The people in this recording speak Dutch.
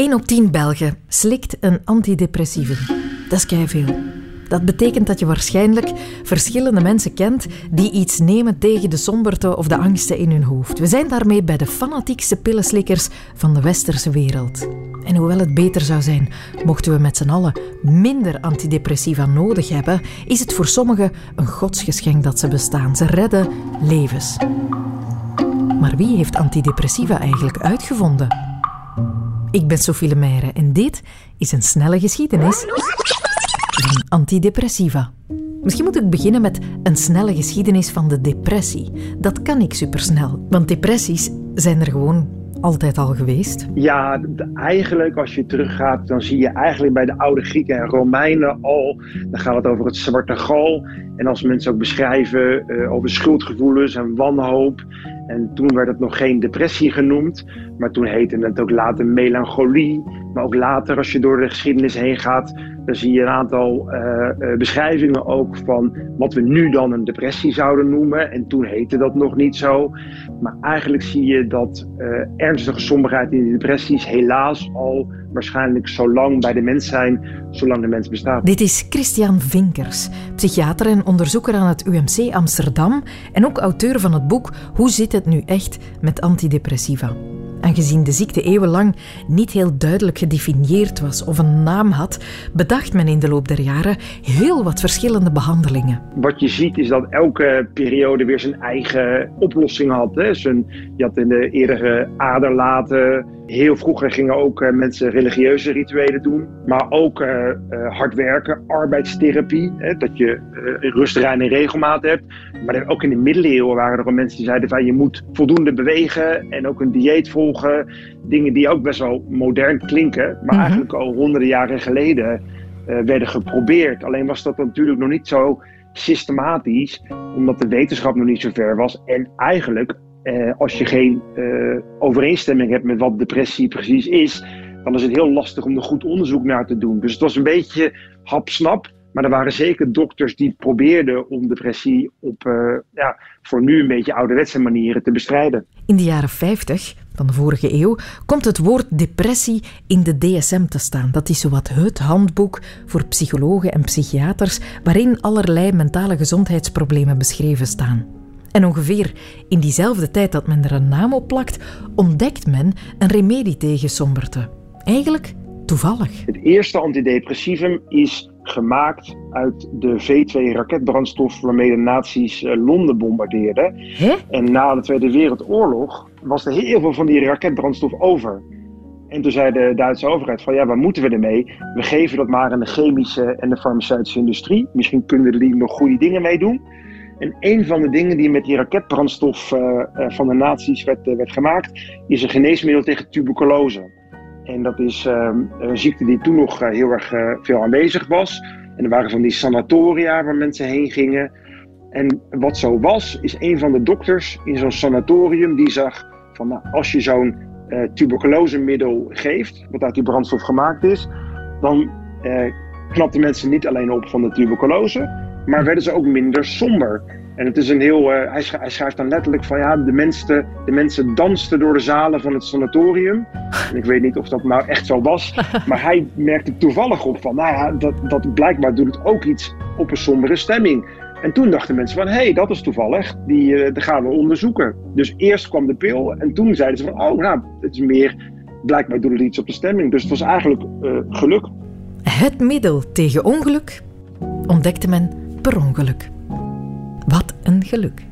1 op 10 Belgen slikt een antidepressieve. Dat is veel. Dat betekent dat je waarschijnlijk verschillende mensen kent die iets nemen tegen de somberte of de angsten in hun hoofd. We zijn daarmee bij de fanatiekste pillenslikkers van de westerse wereld. En hoewel het beter zou zijn mochten we met z'n allen minder antidepressiva nodig hebben, is het voor sommigen een godsgeschenk dat ze bestaan. Ze redden levens. Maar wie heeft antidepressiva eigenlijk uitgevonden? Ik ben Sophie Lemaire en dit is een snelle geschiedenis van antidepressiva. Misschien moet ik beginnen met een snelle geschiedenis van de depressie. Dat kan ik supersnel, want depressies zijn er gewoon altijd al geweest? Ja, eigenlijk als je teruggaat, dan zie je eigenlijk bij de oude Grieken en Romeinen al, dan gaat het over het zwarte gal. En als mensen ook beschrijven uh, over schuldgevoelens en wanhoop. En toen werd het nog geen depressie genoemd, maar toen heette het ook later melancholie. Maar ook later, als je door de geschiedenis heen gaat, dan zie je een aantal uh, beschrijvingen ook van wat we nu dan een depressie zouden noemen. En toen heette dat nog niet zo. Maar eigenlijk zie je dat uh, ernstige somberheid in de depressies helaas al waarschijnlijk zo lang bij de mens zijn, zolang de mens bestaat. Dit is Christian Vinkers, psychiater en onderzoeker aan het UMC Amsterdam en ook auteur van het boek Hoe zit het nu echt met antidepressiva? Aangezien de ziekte eeuwenlang niet heel duidelijk gedefinieerd was of een naam had, bedacht men in de loop der jaren heel wat verschillende behandelingen. Wat je ziet is dat elke periode weer zijn eigen oplossing had. Hè. je had in de eerdere aderlaten Heel vroeger gingen ook uh, mensen religieuze rituelen doen, maar ook uh, uh, hard werken, arbeidstherapie, hè, dat je rust, en regelmaat hebt. Maar ook in de middeleeuwen waren er al mensen die zeiden van je moet voldoende bewegen en ook een dieet volgen. Dingen die ook best wel modern klinken, maar mhm. eigenlijk al honderden jaren geleden werden geprobeerd. Alleen was dat natuurlijk nog niet zo systematisch, omdat de wetenschap nog niet zo ver was. En eigenlijk uh, als je geen uh, overeenstemming hebt met wat depressie precies is, dan is het heel lastig om er goed onderzoek naar te doen. Dus het was een beetje hapsnap. Maar er waren zeker dokters die probeerden om depressie op uh, ja, voor nu een beetje ouderwetse manieren te bestrijden. In de jaren 50 van de vorige eeuw komt het woord depressie in de DSM te staan. Dat is zowat het handboek voor psychologen en psychiaters waarin allerlei mentale gezondheidsproblemen beschreven staan. En ongeveer in diezelfde tijd dat men er een naam op plakt, ontdekt men een remedie tegen somberte. Eigenlijk toevallig. Het eerste antidepressivum is gemaakt uit de V2-raketbrandstof waarmee de nazi's eh, Londen bombardeerden. En na de Tweede Wereldoorlog was er heel veel van die raketbrandstof over. En toen zei de Duitse overheid van ja, waar moeten we ermee? We geven dat maar aan de chemische en de farmaceutische industrie. Misschien kunnen er nog goede dingen mee doen. En een van de dingen die met die raketbrandstof uh, van de nazi's werd, uh, werd gemaakt, is een geneesmiddel tegen tuberculose. En dat is ehm, een ziekte die toen nog heel erg veel aanwezig was. En er waren van die sanatoria waar mensen heen gingen. En wat zo was, is een van de dokters in zo'n sanatorium die zag van nou, als je zo'n tuberculosemiddel geeft, wat uit die brandstof gemaakt is, dan knapten mensen niet alleen op van de tuberculose, maar werden ze ook minder somber. En het is een heel. Uh, hij, schrijft, hij, schrijft dan letterlijk van ja, de mensen, de mensen dansten door de zalen van het sanatorium. En ik weet niet of dat nou echt zo was. Maar hij merkte toevallig op van, nou ja, dat, dat blijkbaar doet het ook iets op een sombere stemming. En toen dachten mensen van, hé, hey, dat is toevallig, die, uh, die gaan we onderzoeken. Dus eerst kwam de pil en toen zeiden ze van, oh, nou, het is meer, blijkbaar doet het iets op de stemming. Dus het was eigenlijk uh, geluk. Het middel tegen ongeluk ontdekte men per ongeluk. Wat een geluk.